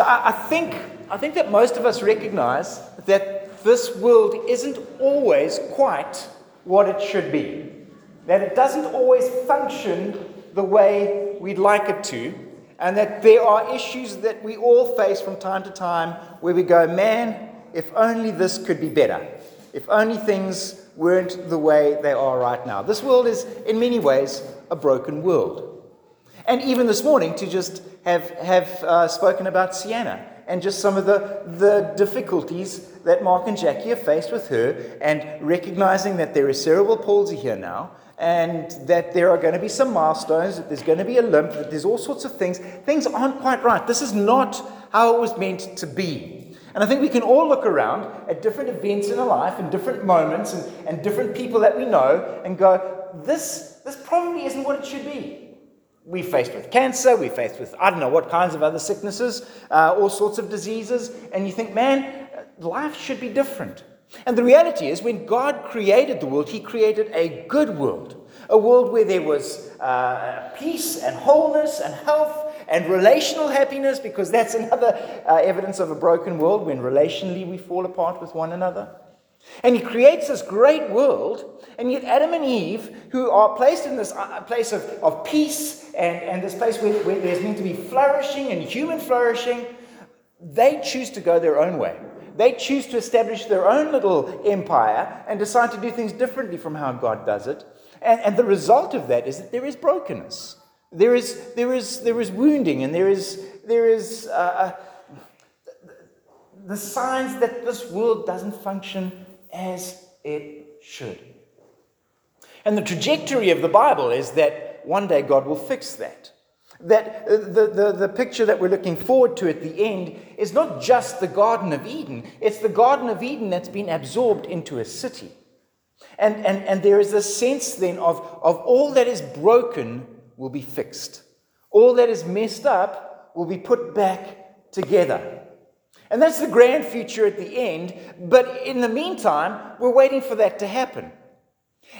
So I, I, think, I think that most of us recognize that this world isn't always quite what it should be, that it doesn't always function the way we'd like it to, and that there are issues that we all face from time to time where we go, man, if only this could be better, if only things weren't the way they are right now. This world is, in many ways, a broken world. And even this morning, to just have, have uh, spoken about Sienna and just some of the, the difficulties that Mark and Jackie have faced with her, and recognizing that there is cerebral palsy here now, and that there are going to be some milestones, that there's going to be a limp, that there's all sorts of things. Things aren't quite right. This is not how it was meant to be. And I think we can all look around at different events in our life and different moments and, and different people that we know and go, this, this probably isn't what it should be we're faced with cancer, we're faced with, I don't know what kinds of other sicknesses, uh, all sorts of diseases, and you think, man, life should be different. And the reality is, when God created the world, He created a good world, a world where there was uh, peace and wholeness and health and relational happiness, because that's another uh, evidence of a broken world when relationally we fall apart with one another. And he creates this great world, and yet Adam and Eve, who are placed in this uh, place of, of peace and, and this place where, where there's meant to be flourishing and human flourishing, they choose to go their own way. They choose to establish their own little empire and decide to do things differently from how God does it. And, and the result of that is that there is brokenness. There is, there is, there is wounding, and there is, there is uh, uh the signs that this world doesn't function as it should. And the trajectory of the Bible is that one day God will fix that. That uh, the, the, the picture that we're looking forward to at the end is not just the Garden of Eden, it's the Garden of Eden that's been absorbed into a city. And, and, and there is a sense then of, of all that is broken will be fixed, all that is messed up will be put back together. And that's the grand future at the end. But in the meantime, we're waiting for that to happen.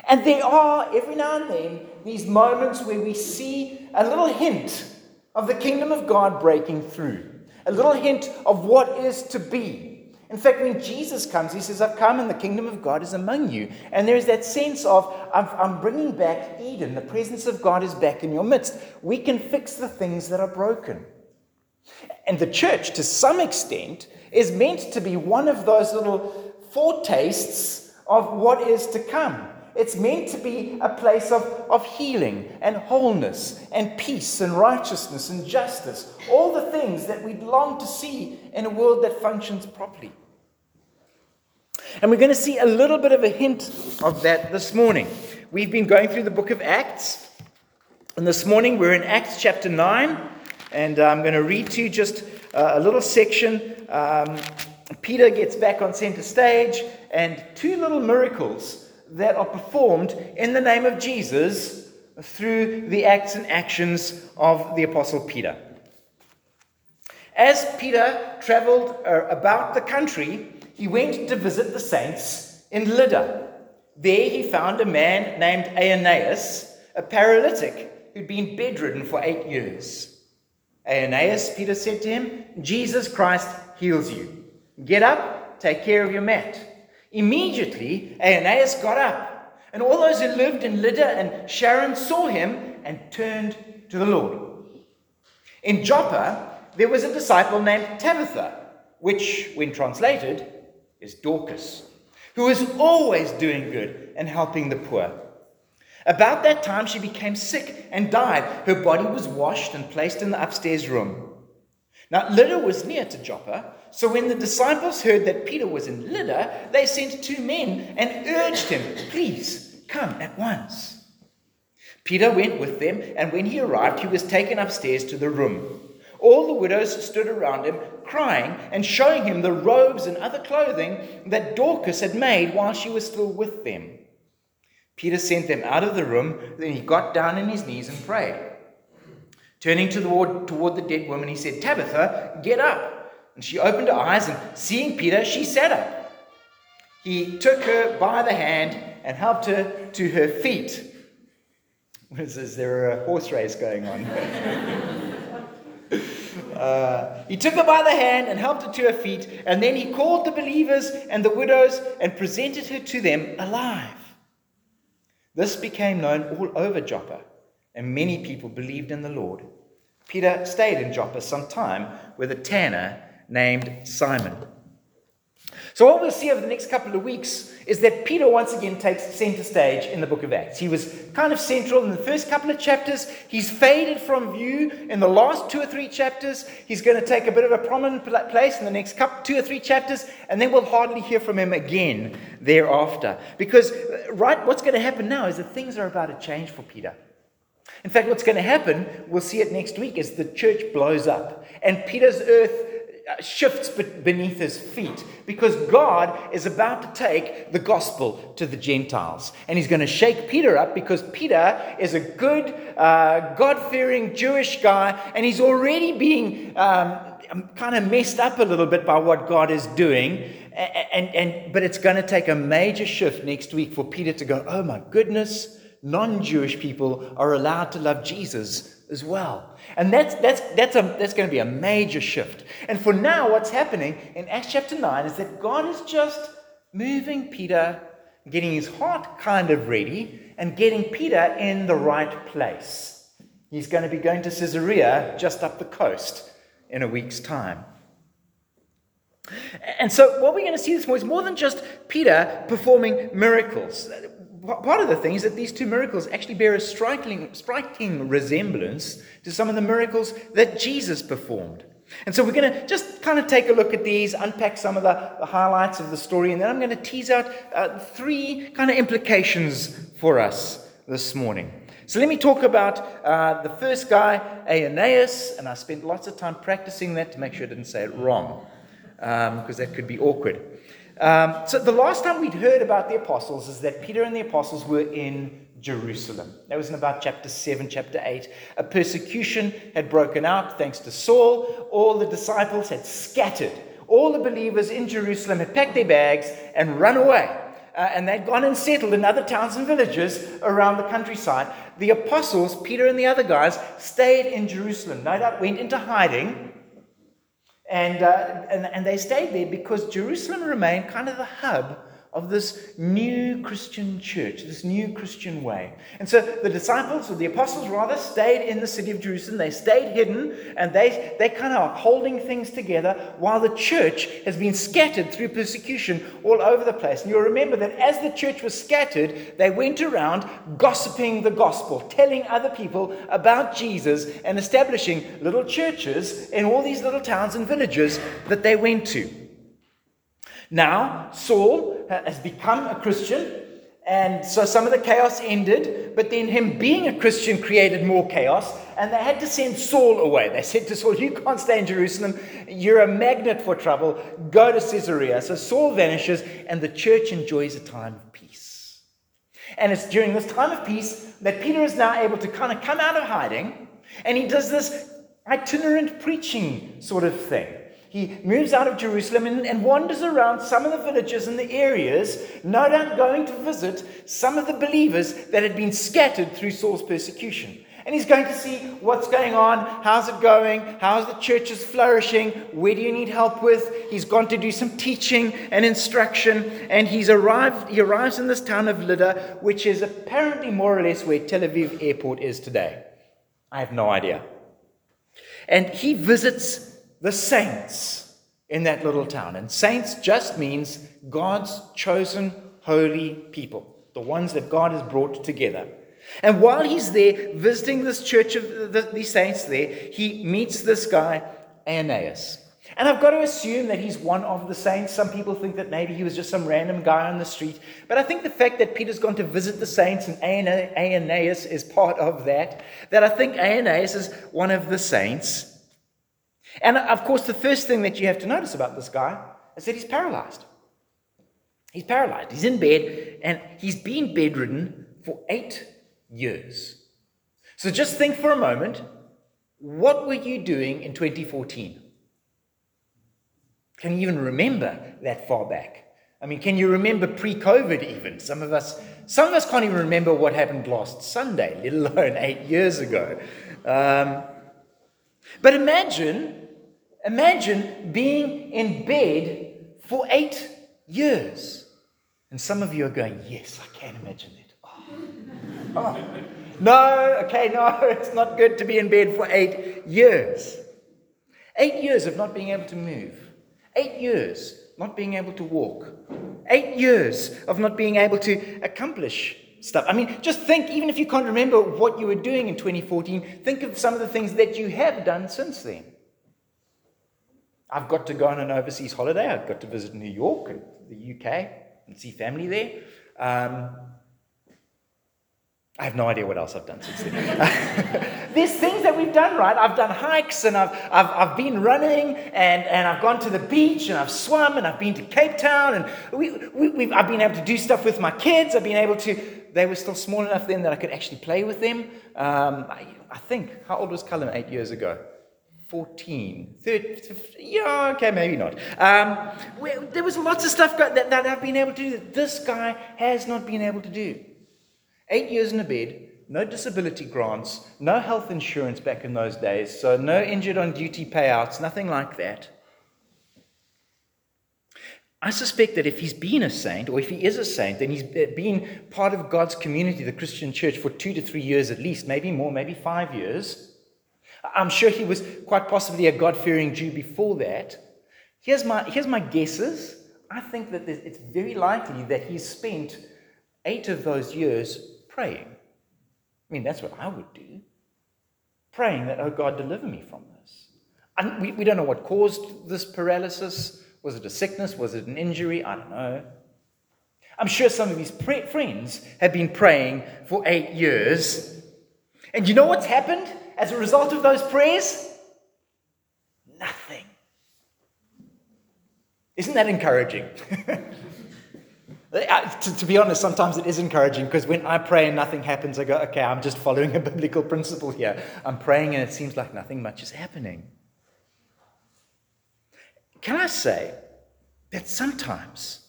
And there are, every now and then, these moments where we see a little hint of the kingdom of God breaking through, a little hint of what is to be. In fact, when Jesus comes, he says, I've come and the kingdom of God is among you. And there's that sense of, I'm, I'm bringing back Eden. The presence of God is back in your midst. We can fix the things that are broken. And the church, to some extent, is meant to be one of those little foretastes of what is to come. It's meant to be a place of, of healing and wholeness and peace and righteousness and justice. All the things that we'd long to see in a world that functions properly. And we're going to see a little bit of a hint of that this morning. We've been going through the book of Acts. And this morning we're in Acts chapter 9. And I'm going to read to you just uh, a little section. Um, Peter gets back on center stage, and two little miracles that are performed in the name of Jesus through the acts and actions of the Apostle Peter. As Peter traveled uh, about the country, he went to visit the saints in Lydda. There he found a man named Aeneas, a paralytic who'd been bedridden for eight years. Aeneas, Peter said to him, Jesus Christ heals you. Get up, take care of your mat. Immediately, Aeneas got up, and all those who lived in Lydda and Sharon saw him and turned to the Lord. In Joppa, there was a disciple named Tabitha, which, when translated, is Dorcas, who was always doing good and helping the poor. About that time, she became sick and died. Her body was washed and placed in the upstairs room. Now, Lydda was near to Joppa, so when the disciples heard that Peter was in Lydda, they sent two men and urged him, Please come at once. Peter went with them, and when he arrived, he was taken upstairs to the room. All the widows stood around him, crying and showing him the robes and other clothing that Dorcas had made while she was still with them. Peter sent them out of the room. Then he got down on his knees and prayed. Turning toward, toward the dead woman, he said, Tabitha, get up. And she opened her eyes, and seeing Peter, she sat up. He took her by the hand and helped her to her feet. Is, is there a horse race going on? Uh, he took her by the hand and helped her to her feet, and then he called the believers and the widows and presented her to them alive. This became known all over Joppa, and many people believed in the Lord. Peter stayed in Joppa some time with a tanner named Simon. So, what we'll see over the next couple of weeks is that Peter once again takes center stage in the book of Acts. He was kind of central in the first couple of chapters. He's faded from view in the last two or three chapters. He's going to take a bit of a prominent place in the next couple, two or three chapters, and then we'll hardly hear from him again thereafter. Because, uh, right, what's going to happen now is that things are about to change for Peter. In fact, what's going to happen, we'll see it next week, is the church blows up. And Peter's earth shifts beneath his feet because God is about to take the gospel to the Gentiles. And he's going to shake Peter up because Peter is a good, uh, God fearing Jewish guy, and he's already being um, um kind of messed up a little bit by what God is doing. And, and, and, but it's going to take a major shift next week for Peter to go, oh my goodness, non Jewish people are allowed to love Jesus as well. And that's, that's, that's, a, that's going to be a major shift. And for now, what's happening in Acts chapter 9 is that God is just moving Peter, getting his heart kind of ready, and getting Peter in the right place. He's going to be going to Caesarea just up the coast in a week's time. And so, what we're going to see this morning is more than just Peter performing miracles part of the thing is that these two miracles actually bear a striking, striking resemblance to some of the miracles that Jesus performed. And so we're going to just kind of take a look at these, unpack some of the, the highlights of the story, and then I'm going to tease out uh, three kind of implications for us this morning. So let me talk about uh, the first guy, Aeneas, and I spent lots of time practicing that to make sure I didn't say it wrong, because um, that could be awkward. Um, so the last time we'd heard about the apostles is that Peter and the apostles were in Jerusalem. That was in about chapter 7, chapter 8. A persecution had broken out thanks to Saul. All the disciples had scattered. All the believers in Jerusalem had packed their bags and run away. Uh, and they'd gone and settled in other towns and villages around the countryside. The apostles, Peter and the other guys, stayed in Jerusalem. No doubt went into hiding and, uh, and, and they stayed there because Jerusalem remained kind of the hub of this new Christian church, this new Christian way. And so the disciples, or the apostles rather, stayed in the city of Jerusalem. They stayed hidden and they, they kind of are holding things together while the church has been scattered through persecution all over the place. And you'll remember that as the church was scattered, they went around gossiping the gospel, telling other people about Jesus and establishing little churches in all these little towns and villages that they went to. Now, Saul has become a Christian, and so some of the chaos ended, but then him being a Christian created more chaos, and they had to send Saul away. They said to Saul, You can't stay in Jerusalem. You're a magnet for trouble. Go to Caesarea. So Saul vanishes, and the church enjoys a time of peace. And it's during this time of peace that Peter is now able to kind of come out of hiding, and he does this itinerant preaching sort of thing he moves out of Jerusalem and, and, wanders around some of the villages and the areas, no doubt going to visit some of the believers that had been scattered through Saul's persecution. And he's going to see what's going on, how's it going, how's the churches flourishing, where do you need help with. He's gone to do some teaching and instruction, and he's arrived, he arrives in this town of Lydda, which is apparently more or less where Tel Aviv airport is today. I have no idea. And he visits the saints in that little town. And saints just means God's chosen holy people, the ones that God has brought together. And while he's there visiting this church of the, these saints there, he meets this guy, Aeneas. And I've got to assume that he's one of the saints. Some people think that maybe he was just some random guy on the street. But I think the fact that Peter's gone to visit the saints and Aeneas is part of that, that I think Aeneas is one of the saints. And of course, the first thing that you have to notice about this guy is that he's paralyzed. He's paralyzed. He's in bed and he's been bedridden for eight years. So just think for a moment what were you doing in 2014? Can you even remember that far back? I mean, can you remember pre-COVID even? Some of us, some of us can't even remember what happened last Sunday, let alone eight years ago. Um, But imagine, imagine being in bed for eight years. And some of you are going, Yes, I can't imagine that. Oh. oh. No, okay, no, it's not good to be in bed for eight years. Eight years of not being able to move. Eight years not being able to walk. Eight years of not being able to accomplish stuff. I mean, just think, even if you can't remember what you were doing in 2014, think of some of the things that you have done since then. I've got to go on an overseas holiday. I've got to visit New York and the UK and see family there. Um, I have no idea what else I've done since then. There's things that we've done, right? I've done hikes and I've, I've, I've been running and, and I've gone to the beach and I've swum and I've been to Cape Town and we, we, I've been able to do stuff with my kids. I've been able to, they were still small enough then that I could actually play with them. Um, I, I, think, how old was Cullen eight years ago? 14, 13, yeah, okay, maybe not. Um, there was lots of stuff that, that I've been able to do that this guy has not been able to do. Eight years in a bed, no disability grants, no health insurance back in those days, so no injured on duty payouts, nothing like that. I suspect that if he's been a saint, or if he is a saint, then he's been part of God's community, the Christian church, for two to three years at least, maybe more, maybe five years. I'm sure he was quite possibly a God fearing Jew before that. Here's my, here's my guesses. I think that it's very likely that he spent eight of those years praying. I mean, that's what I would do. Praying that, oh God, deliver me from this. And we, we don't know what caused this paralysis. Was it a sickness? Was it an injury? I don't know. I'm sure some of his friends have been praying for eight years. And you know what's happened as a result of those prayers? Nothing. Isn't that encouraging? Uh, to, to, be honest, sometimes it is encouraging because when I pray and nothing happens, I go, okay, I'm just following a biblical principle here. I'm praying and it seems like nothing much is happening. Can I say that sometimes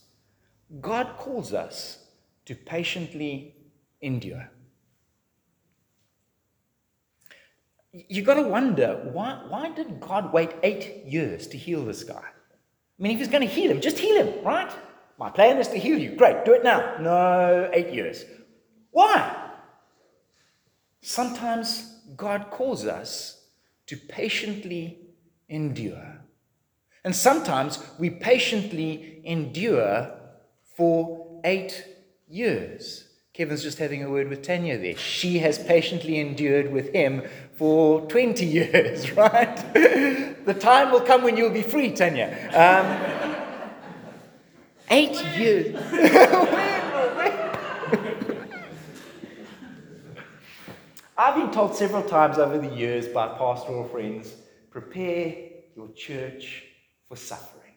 God calls us to patiently endure? You've got to wonder why, why did God wait eight years to heal this guy? I mean, if he's going to heal him, just heal him, right? My plan is to heal you. Great, do it now. No, eight years. Why? Sometimes God calls us to patiently endure. And sometimes we patiently endure for eight years. Kevin's just having a word with Tanya there. She has patiently endured with him for 20 years, right? the time will come when you'll be free, Tanya. Um, Eight years. I've been told several times over the years by pastoral friends prepare your church for suffering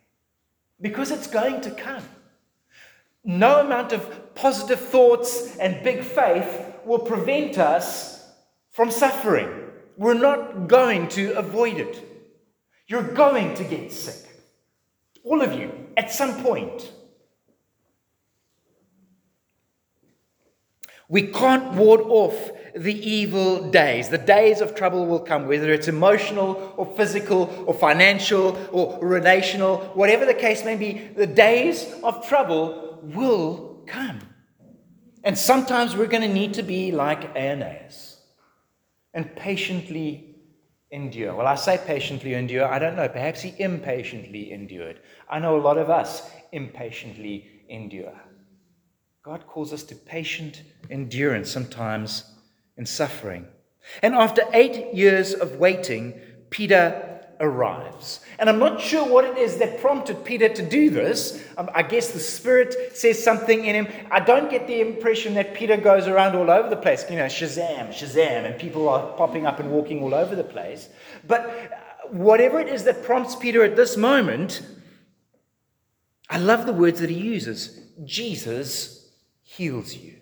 because it's going to come. No amount of positive thoughts and big faith will prevent us from suffering. We're not going to avoid it. You're going to get sick. All of you, at some point. We can't ward off the evil days. The days of trouble will come, whether it's emotional or physical or financial or relational, whatever the case may be, the days of trouble will come. And sometimes we're going to need to be like Aeneas and patiently endure. Well, I say patiently endure, I don't know. Perhaps he impatiently endured. I know a lot of us impatiently endure. God calls us to patient endurance sometimes in suffering. And after eight years of waiting, Peter arrives. And I'm not sure what it is that prompted Peter to do this. Um, I guess the Spirit says something in him. I don't get the impression that Peter goes around all over the place, you know, Shazam, Shazam, and people are popping up and walking all over the place. But uh, whatever it is that prompts Peter at this moment, I love the words that he uses Jesus heals you.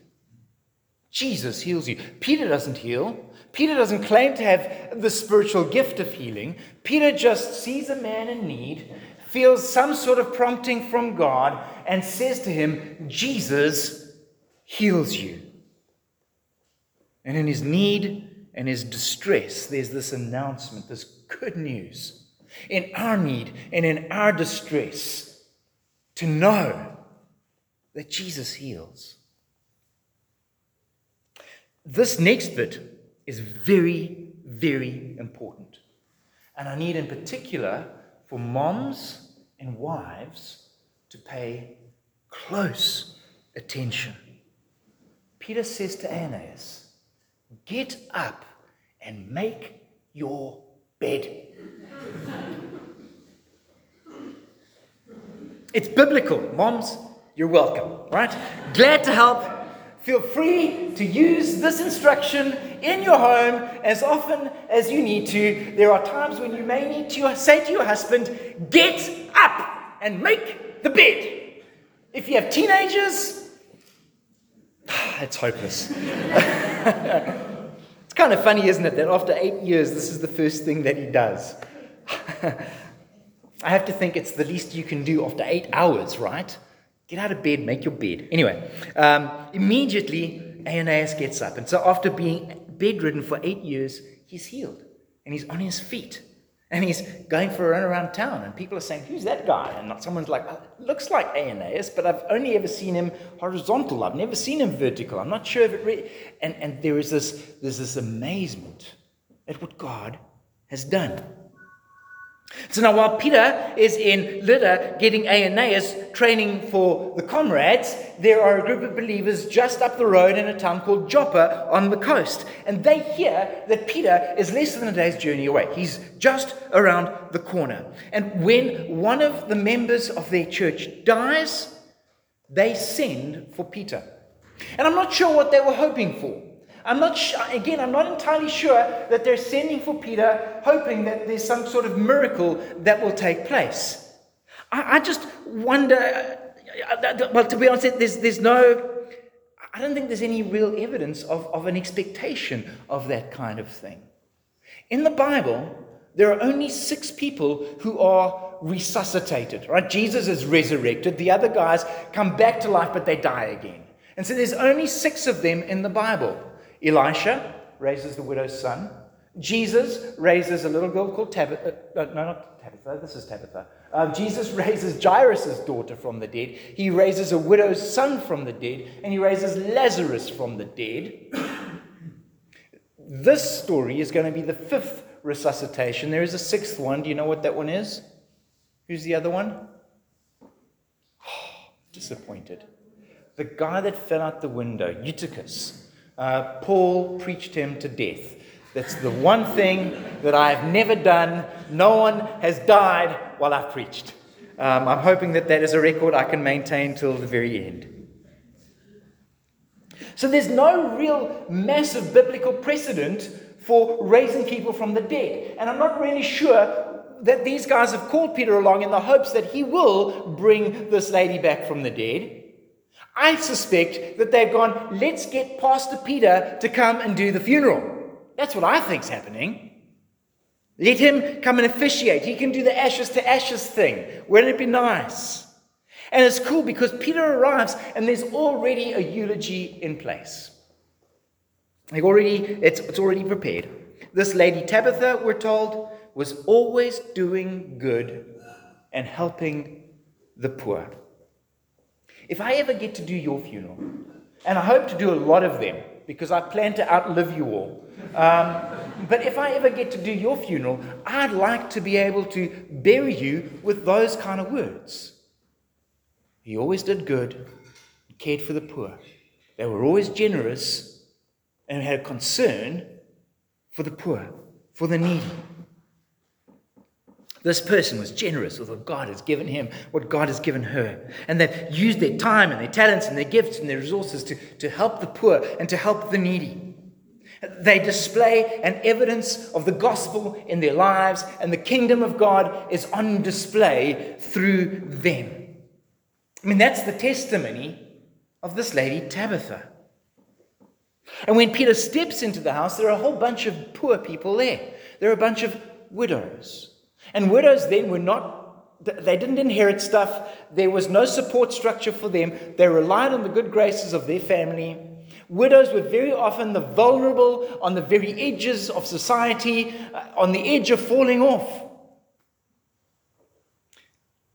Jesus heals you. Peter doesn't heal. Peter doesn't claim to have the spiritual gift of healing. Peter just sees a man in need, feels some sort of prompting from God, and says to him, Jesus heals you. And in his need and his distress, there's this announcement, this good news. In our need and in our distress, to know that Jesus heals. This next bit is very, very important. And I need, in particular, for moms and wives to pay close attention. Peter says to Aeneas, Get up and make your bed. it's biblical. Moms, you're welcome, right? Glad to help. Feel free to use this instruction in your home as often as you need to. There are times when you may need to say to your husband, Get up and make the bed. If you have teenagers, it's hopeless. it's kind of funny, isn't it, that after eight years, this is the first thing that he does. I have to think it's the least you can do after eight hours, right? Get out of bed, make your bed. Anyway, um, immediately Aeneas gets up. And so, after being bedridden for eight years, he's healed and he's on his feet. And he's going for a run around town, and people are saying, Who's that guy? And someone's like, oh, Looks like Aeneas, but I've only ever seen him horizontal. I've never seen him vertical. I'm not sure if it really. And, and there is this, there's this amazement at what God has done. So now, while Peter is in Lydda getting Aeneas training for the Comrades, there are a group of believers just up the road in a town called Joppa on the coast. And they hear that Peter is less than a day's journey away. He's just around the corner. And when one of the members of their church dies, they send for Peter. And I'm not sure what they were hoping for. I'm not sure, again, I'm not entirely sure that they're sending for Peter, hoping that there's some sort of miracle that will take place. I, I just wonder, uh, well, to be honest, there's, there's no, I don't think there's any real evidence of, of an expectation of that kind of thing. In the Bible, there are only six people who are resuscitated, right? Jesus is resurrected. The other guys come back to life, but they die again. And so there's only six of them in the Bible. Elisha raises the widow's son. Jesus raises a little girl called Tabitha. Uh, no, not Tabitha. This is Tabitha. Uh, Jesus raises Jairus' daughter from the dead. He raises a widow's son from the dead. And he raises Lazarus from the dead. this story is going to be the fifth resuscitation. There is a sixth one. Do you know what that one is? Who's the other one? Oh, disappointed. The guy that fell out the window, Eutychus uh, Paul preached him to death. That's the one thing that I have never done. No one has died while I've preached. Um, I'm hoping that that is a record I can maintain till the very end. So there's no real massive biblical precedent for raising people from the dead. And I'm not really sure that these guys have called Peter along in the hopes that he will bring this lady back from the dead. I suspect that they've gone, let's get Pastor Peter to come and do the funeral. That's what I think's happening. Let him come and officiate. He can do the ashes to ashes thing. Wouldn't it be nice? And it's cool because Peter arrives and there's already a eulogy in place. Like already, it's, it's already prepared. This lady Tabitha, we're told, was always doing good and helping the poor. If I ever get to do your funeral, and I hope to do a lot of them because I plan to outlive you all. Um, but if I ever get to do your funeral, I'd like to be able to bury you with those kind of words. He always did good, cared for the poor. They were always generous and had a concern for the poor, for the needy. This person was generous with what God has given him, what God has given her. And they've used their time and their talents and their gifts and their resources to, to help the poor and to help the needy. They display an evidence of the gospel in their lives, and the kingdom of God is on display through them. I mean, that's the testimony of this lady, Tabitha. And when Peter steps into the house, there are a whole bunch of poor people there. There are a bunch of widows. And widows then were not, they didn't inherit stuff. There was no support structure for them. They relied on the good graces of their family. Widows were very often the vulnerable on the very edges of society, uh, on the edge of falling off.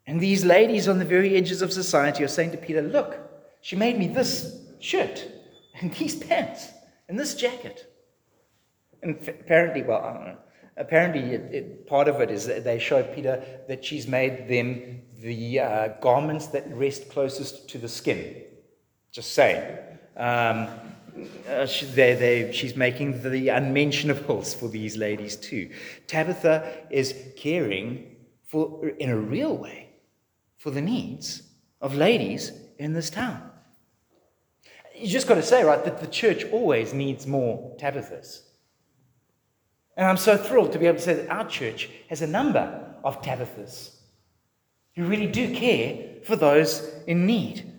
And these ladies on the very edges of society are saying to Peter, Look, she made me this shirt and these pants and this jacket. And apparently, well, I don't know. Apparently, it, it, part of it is that they show Peter that she's made them the uh, garments that rest closest to the skin. Just saying. Um, uh, she, they, they, she's making the unmentionables for these ladies too. Tabitha is caring for, in a real way for the needs of ladies in this town. You just got to say, right, that the church always needs more Tabithas. And I'm so thrilled to be able to say that our church has a number of Tabithas who really do care for those in need.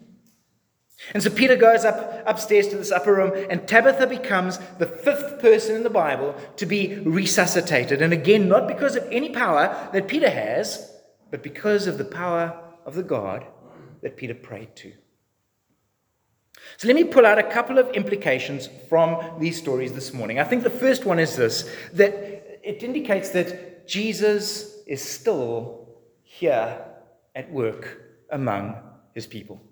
And so Peter goes up upstairs to this upper room, and Tabitha becomes the fifth person in the Bible to be resuscitated. And again, not because of any power that Peter has, but because of the power of the God that Peter prayed to. So let me pull out a couple of implications from these stories this morning. I think the first one is this that it indicates that Jesus is still here at work among his people.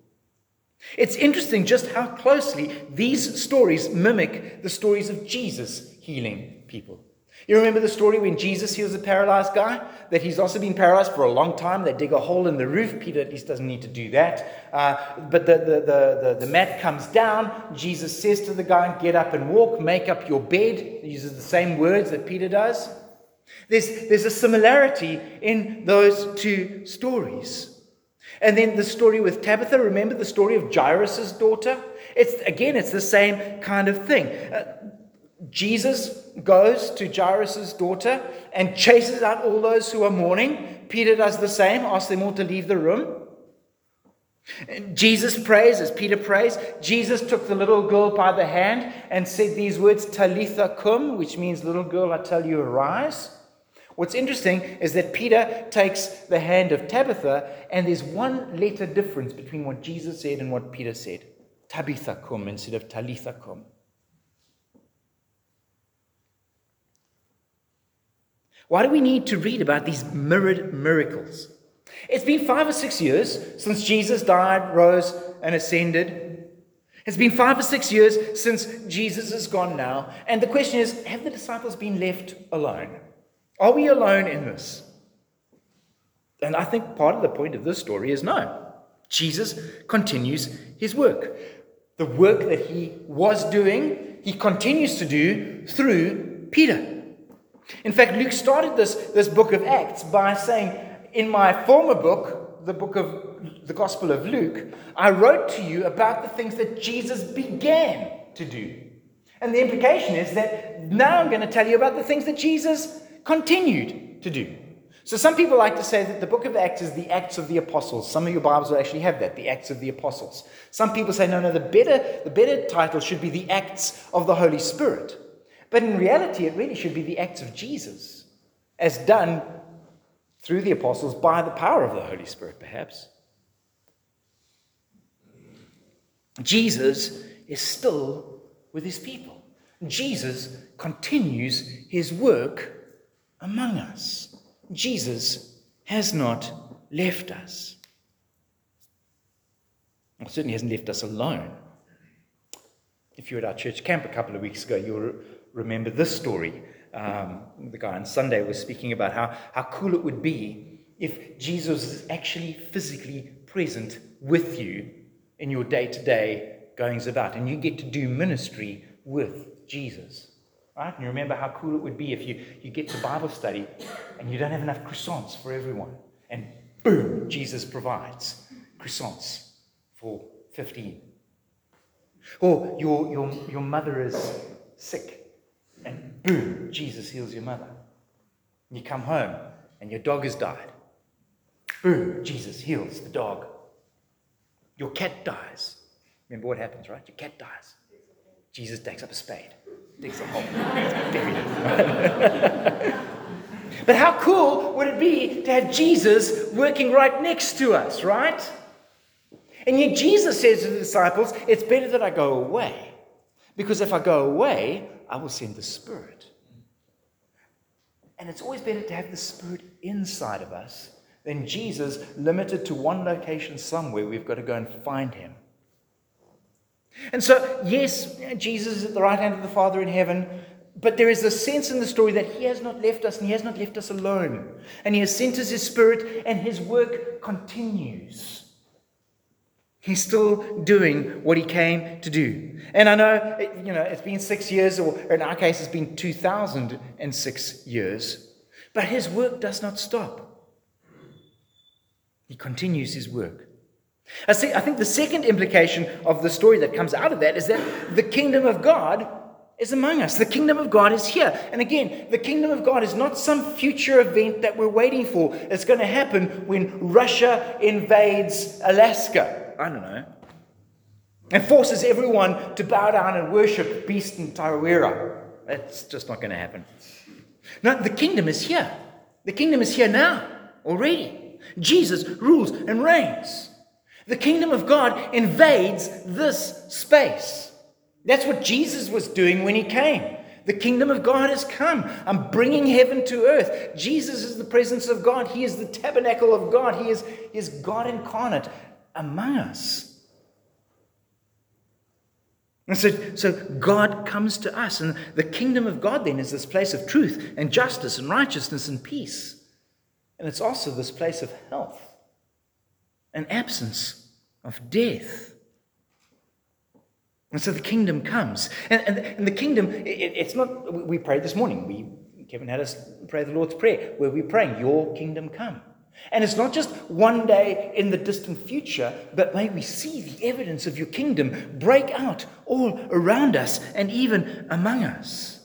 It's interesting just how closely these stories mimic the stories of Jesus healing people. You remember the story when Jesus heals a paralyzed guy? That he's also been paralyzed for a long time. They dig a hole in the roof. Peter at least doesn't need to do that. Uh, but the, the, the, the, the mat comes down. Jesus says to the guy, Get up and walk, make up your bed. He uses the same words that Peter does. There's, there's a similarity in those two stories. And then the story with Tabitha, remember the story of Jairus' daughter? It's, again, it's the same kind of thing. Uh, Jesus goes to Jairus' daughter and chases out all those who are mourning. Peter does the same, asks them all to leave the room. Jesus prays as Peter prays. Jesus took the little girl by the hand and said these words, Talitha cum, which means, little girl, I tell you, arise. What's interesting is that Peter takes the hand of Tabitha, and there's one letter difference between what Jesus said and what Peter said. Tabitha cum instead of Talitha cum. Why do we need to read about these mirrored miracles? It's been five or six years since Jesus died, rose, and ascended. It's been five or six years since Jesus is gone now. And the question is have the disciples been left alone? Are we alone in this? And I think part of the point of this story is no. Jesus continues his work. The work that he was doing, he continues to do through Peter. In fact, Luke started this, this book of Acts by saying, In my former book, the book of the Gospel of Luke, I wrote to you about the things that Jesus began to do. And the implication is that now I'm going to tell you about the things that Jesus continued to do. So some people like to say that the book of Acts is the Acts of the Apostles. Some of your Bibles will actually have that, the Acts of the Apostles. Some people say, no, no, the better, the better title should be the Acts of the Holy Spirit. But in reality, it really should be the acts of Jesus, as done through the apostles by the power of the Holy Spirit, perhaps. Jesus is still with his people. Jesus continues his work among us. Jesus has not left us. Well, certainly hasn't left us alone. If you were at our church camp a couple of weeks ago, you'll remember this story. Um, the guy on Sunday was speaking about how, how cool it would be if Jesus is actually physically present with you in your day to day goings about, and you get to do ministry with Jesus. Right? And you remember how cool it would be if you, you get to Bible study and you don't have enough croissants for everyone. And boom, Jesus provides croissants for 15. Or your, your, your mother is sick and boom, Jesus heals your mother. You come home and your dog has died. Boom, Jesus heals the dog. Your cat dies. Remember what happens, right? Your cat dies. Jesus takes up a spade, digs a hole, buries it. but how cool would it be to have Jesus working right next to us, right? And yet Jesus says to the disciples, It's better that I go away Because if I go away, I will send the Spirit. And it's always better to have the Spirit inside of us than Jesus limited to one location somewhere. We've got to go and find him. And so, yes, Jesus is at the right hand of the Father in heaven, but there is a sense in the story that he has not left us and he has not left us alone. And he has sent us his Spirit, and his work continues. He's still doing what he came to do. And I know, you know, it's been six years, or in our case, it's been 2006 years, but his work does not stop. He continues his work. I, see, I think the second implication of the story that comes out of that is that the kingdom of God is among us. The kingdom of God is here. And again, the kingdom of God is not some future event that we're waiting for. It's going to happen when Russia invades Alaska. I don't know, and forces everyone to bow down and worship Beast and Tarawera. That's just not going to happen. No, the kingdom is here. The kingdom is here now, already. Jesus rules and reigns. The kingdom of God invades this space. That's what Jesus was doing when he came. The kingdom of God has come. I'm bringing heaven to earth. Jesus is the presence of God. He is the tabernacle of God. He is, he is God incarnate among us. And so, so God comes to us, and the kingdom of God then is this place of truth and justice and righteousness and peace. And it's also this place of health and absence of death. And so the kingdom comes. And, and, and the kingdom, it, it's not, we prayed this morning. We, Kevin had us pray the Lord's Prayer, where we're praying, Your kingdom come. And it's not just one day in the distant future, but may we see the evidence of your kingdom break out all around us and even among us.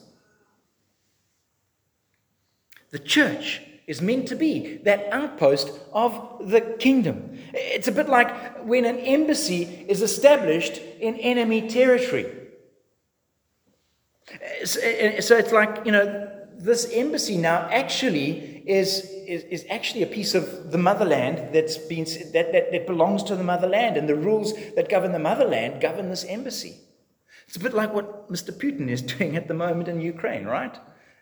The church is meant to be that outpost of the kingdom. It's a bit like when an embassy is established in enemy territory. So it's like, you know, this embassy now actually is, is, is, actually a piece of the motherland that's been, that, that, that belongs to the motherland, and the rules that govern the motherland govern this embassy. It's a bit like what Mr. Putin is doing at the moment in Ukraine, right?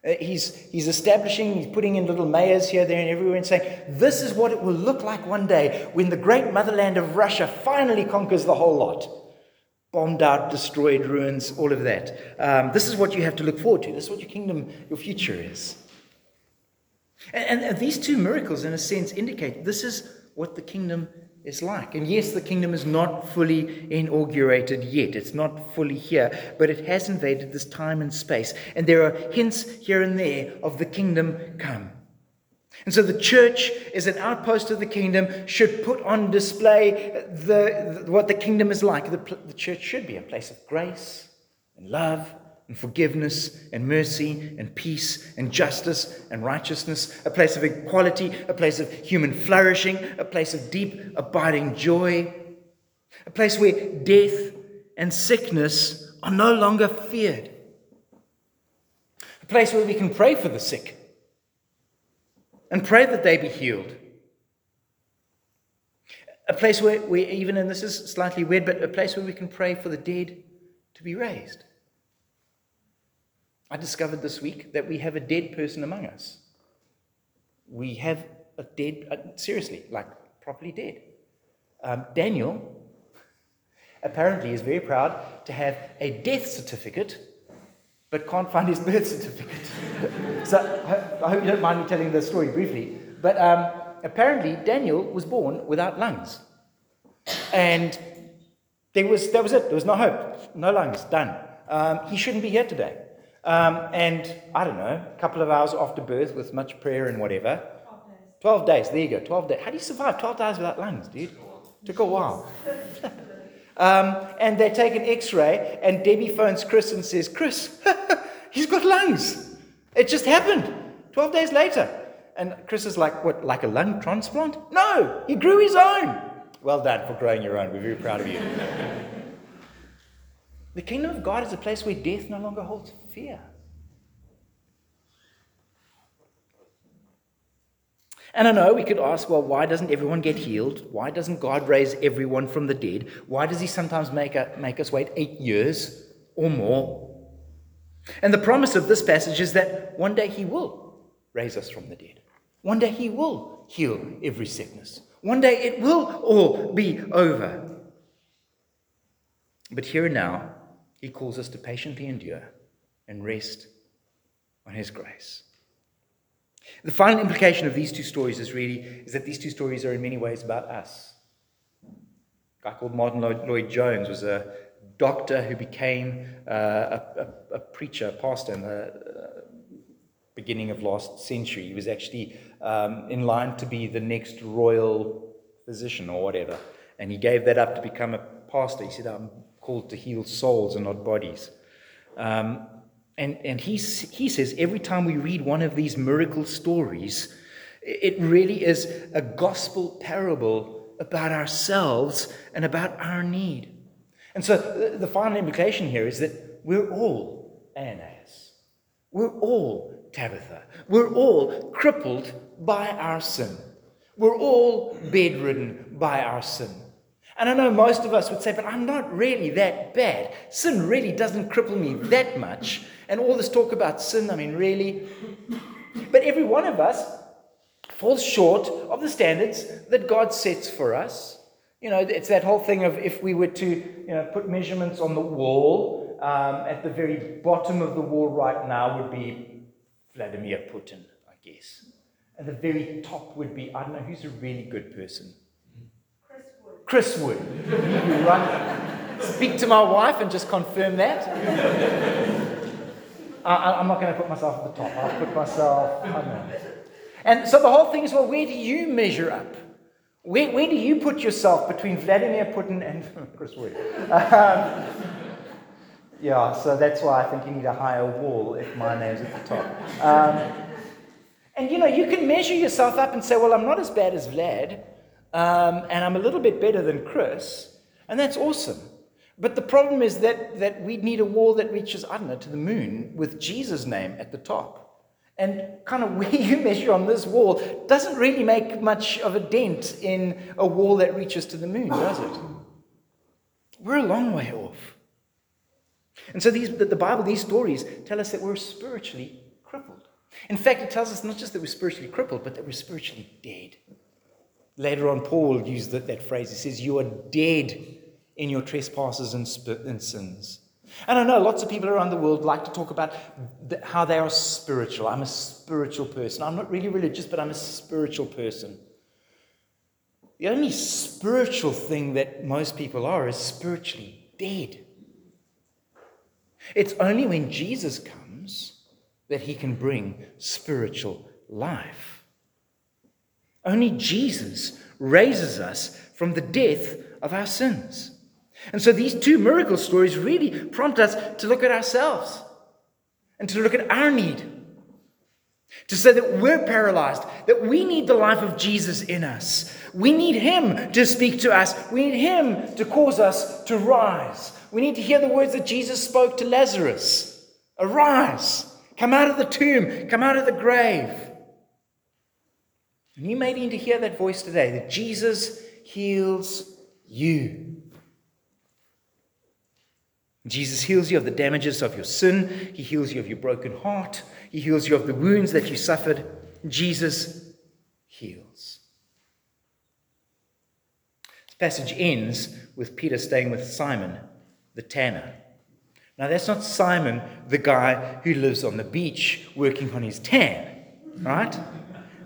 Uh, he's, he's establishing, he's putting in little mayors here, there, and everywhere, and saying, This is what it will look like one day when the great motherland of Russia finally conquers the whole lot bombed out, destroyed, ruins, all of that. Um, this is what you have to look forward to. This is what your kingdom, your future is. And, and, these two miracles, in a sense, indicate this is what the kingdom is like. And yes, the kingdom is not fully inaugurated yet, it's not fully here, but it has invaded this time and space. And there are hints here and there of the kingdom come. And so the church, as an outpost of the kingdom, should put on display the, the what the kingdom is like. The, the church should be a place of grace and love and forgiveness and mercy and peace and justice and righteousness, a place of equality, a place of human flourishing, a place of deep, abiding joy, a place where death and sickness are no longer feared, a place where we can pray for the sick and pray that they be healed. A place where we, even, and this is slightly weird, but a place where we can pray for the dead to be raised. I discovered this week that we have a dead person among us. We have a dead, uh, seriously, like properly dead. Um, Daniel apparently is very proud to have a death certificate but can't find his birth certificate. so I hope you don't mind me telling the story briefly. But um, apparently, Daniel was born without lungs. And there was, that was it. There was no hope. No lungs. Done. Um, he shouldn't be here today. Um, and I don't know, a couple of hours after birth with much prayer and whatever. 12 days. 12 days. There you go. 12 days. How do you survive 12 days without lungs, dude? Took a while. Um, and they take an x ray, and Debbie phones Chris and says, Chris, he's got lungs. It just happened 12 days later. And Chris is like, What, like a lung transplant? No, he grew his own. Well done for growing your own. We're very proud of you. the kingdom of God is a place where death no longer holds fear. And I know we could ask, well, why doesn't everyone get healed? Why doesn't God raise everyone from the dead? Why does He sometimes make, a, make us wait eight years or more. And the promise of this passage is that one day he will raise us from the dead. One day he will heal every sickness. One day it will all be over. But here and now, he calls us to patiently endure and rest on his grace. The final implication of these two stories is really is that these two stories are in many ways about us. A guy called Martyn Lloyd-Jones was a doctor who became uh, a, a, a, preacher, a pastor in the uh, beginning of last century. He was actually um, in line to be the next royal physician or whatever. And he gave that up to become a pastor. He said, I'm called to heal souls and not bodies. Um, and and he, he says every time we read one of these miracle stories, it really is a gospel parable about ourselves and about our need. And so the, final implication here is that we're all Aeneas. We're all Tabitha. We're all crippled by our sin. We're all bedridden by our sin. And I know most of us would say, but I'm not really that bad. Sin really doesn't cripple me that much. And all this talk about sin, I mean, really. But every one of us falls short of the standards that God sets for us. You know, it's that whole thing of if we were to, you know, put measurements on the wall, um, at the very bottom of the wall right now would be Vladimir Putin, I guess. At the very top would be, I don't know, who's a really good person? Chris Wood. you run, speak to my wife and just confirm that. I, am not going to put myself at the top. I'll put myself, I know. And so the whole thing is well, where do you measure up? Where, where do you put yourself between Vladimir Putin and Chris Wood? Um, yeah, so that's why I think you need a higher wall if my name's at the top. Um, and you know, you can measure yourself up and say, well, I'm not as bad as Vlad. Um, and I'm a little bit better than Chris, and that's awesome. But the problem is that, that we need a wall that reaches, I don't know, to the moon with Jesus' name at the top. And kind of where you measure on this wall doesn't really make much of a dent in a wall that reaches to the moon, does it? We're a long way off. And so these, the Bible, these stories tell us that we're spiritually crippled. In fact, it tells us not just that we're spiritually crippled, but that we're spiritually dead. Later on, Paul used that, that phrase. He says, You are dead in your trespasses and, sp- and sins. And I know lots of people around the world like to talk about the, how they are spiritual. I'm a spiritual person. I'm not really religious, but I'm a spiritual person. The only spiritual thing that most people are is spiritually dead. It's only when Jesus comes that he can bring spiritual life. Only Jesus raises us from the death of our sins. And so these two miracle stories really prompt us to look at ourselves and to look at our need. To say that we're paralyzed, that we need the life of Jesus in us. We need Him to speak to us. We need Him to cause us to rise. We need to hear the words that Jesus spoke to Lazarus Arise, come out of the tomb, come out of the grave. And you may need to hear that voice today that Jesus heals you. Jesus heals you of the damages of your sin. He heals you of your broken heart. He heals you of the wounds that you suffered. Jesus heals. This passage ends with Peter staying with Simon, the tanner. Now, that's not Simon, the guy who lives on the beach working on his tan, right?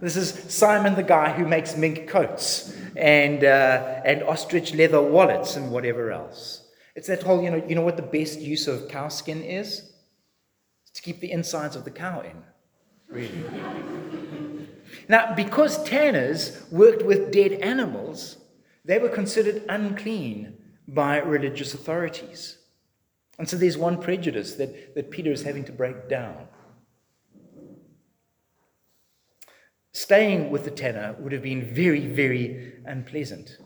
This is Simon, the guy who makes mink coats and, uh, and ostrich leather wallets and whatever else. It's that whole, you know, you know what the best use of cow skin is? It's to keep the insides of the cow in, really. now, because tanners worked with dead animals, they were considered unclean by religious authorities. And so there's one prejudice that, that Peter is having to break down. Staying with the tanner would have been very, very unpleasant.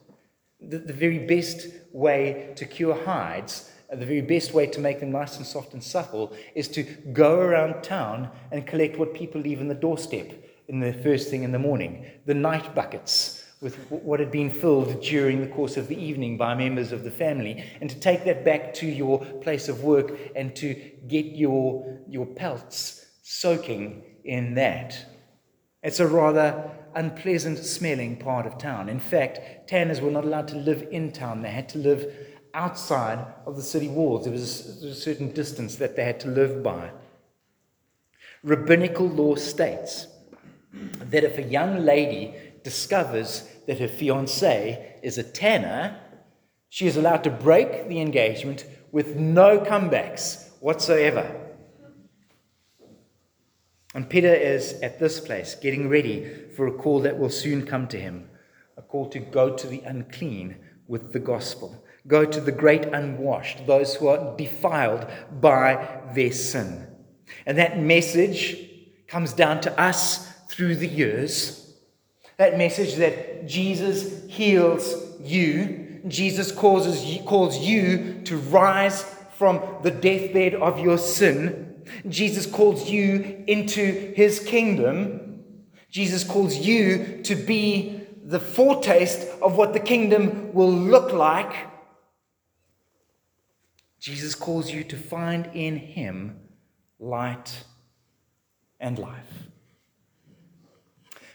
The, the very best way to cure hides, the very best way to make them nice and soft and supple, is to go around town and collect what people leave in the doorstep in the first thing in the morning the night buckets with what had been filled during the course of the evening by members of the family, and to take that back to your place of work and to get your, your pelts soaking in that. It's a rather unpleasant smelling part of town. In fact, tanners were not allowed to live in town, they had to live outside of the city walls. There was a certain distance that they had to live by. Rabbinical law states that if a young lady discovers that her fiance is a tanner, she is allowed to break the engagement with no comebacks whatsoever. And Peter is at this place getting ready for a call that will soon come to him a call to go to the unclean with the gospel, go to the great unwashed, those who are defiled by their sin. And that message comes down to us through the years. That message that Jesus heals you, Jesus causes calls you to rise from the deathbed of your sin Jesus calls you into his kingdom. Jesus calls you to be the foretaste of what the kingdom will look like. Jesus calls you to find in him light and life.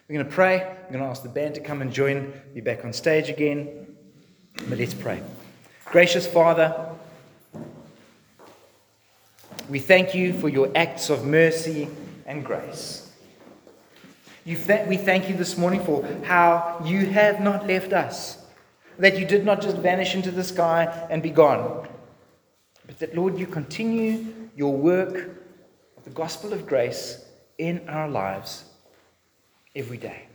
We're going to pray. I'm going to ask the band to come and join me back on stage again. But let's pray. Gracious Father, we thank you for your acts of mercy and grace. Th- we thank you this morning for how you have not left us, that you did not just vanish into the sky and be gone, but that, Lord, you continue your work of the gospel of grace in our lives every day.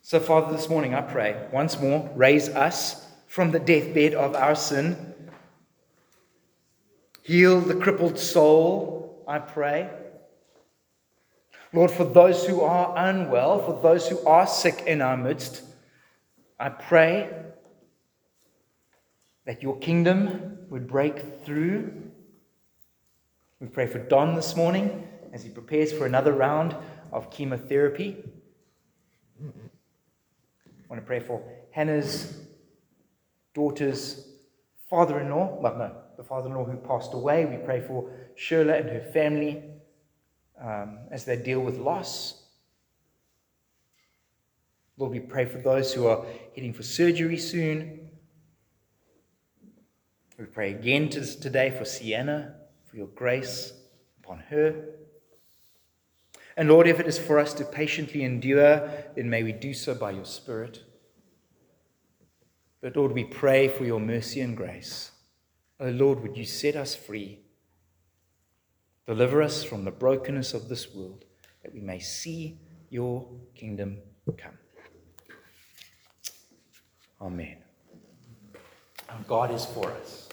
So, Father, this morning I pray once more, raise us from the deathbed of our sin. Heal the crippled soul, I pray. Lord, for those who are unwell, for those who are sick in our midst, I pray that your kingdom would break through. We pray for Don this morning as he prepares for another round of chemotherapy. I want to pray for Hannah's daughter's father in law, well, no, the father in law who passed away. We pray for Shirla and her family um, as they deal with loss. Lord, we pray for those who are heading for surgery soon. We pray again today for Sienna, for your grace upon her. And Lord, if it is for us to patiently endure, then may we do so by your Spirit. But Lord, we pray for your mercy and grace. Oh Lord, would you set us free? Deliver us from the brokenness of this world, that we may see your kingdom come. Amen. Our God is for us.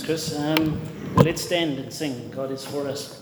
Chris. Um, let's stand and sing. God is for us.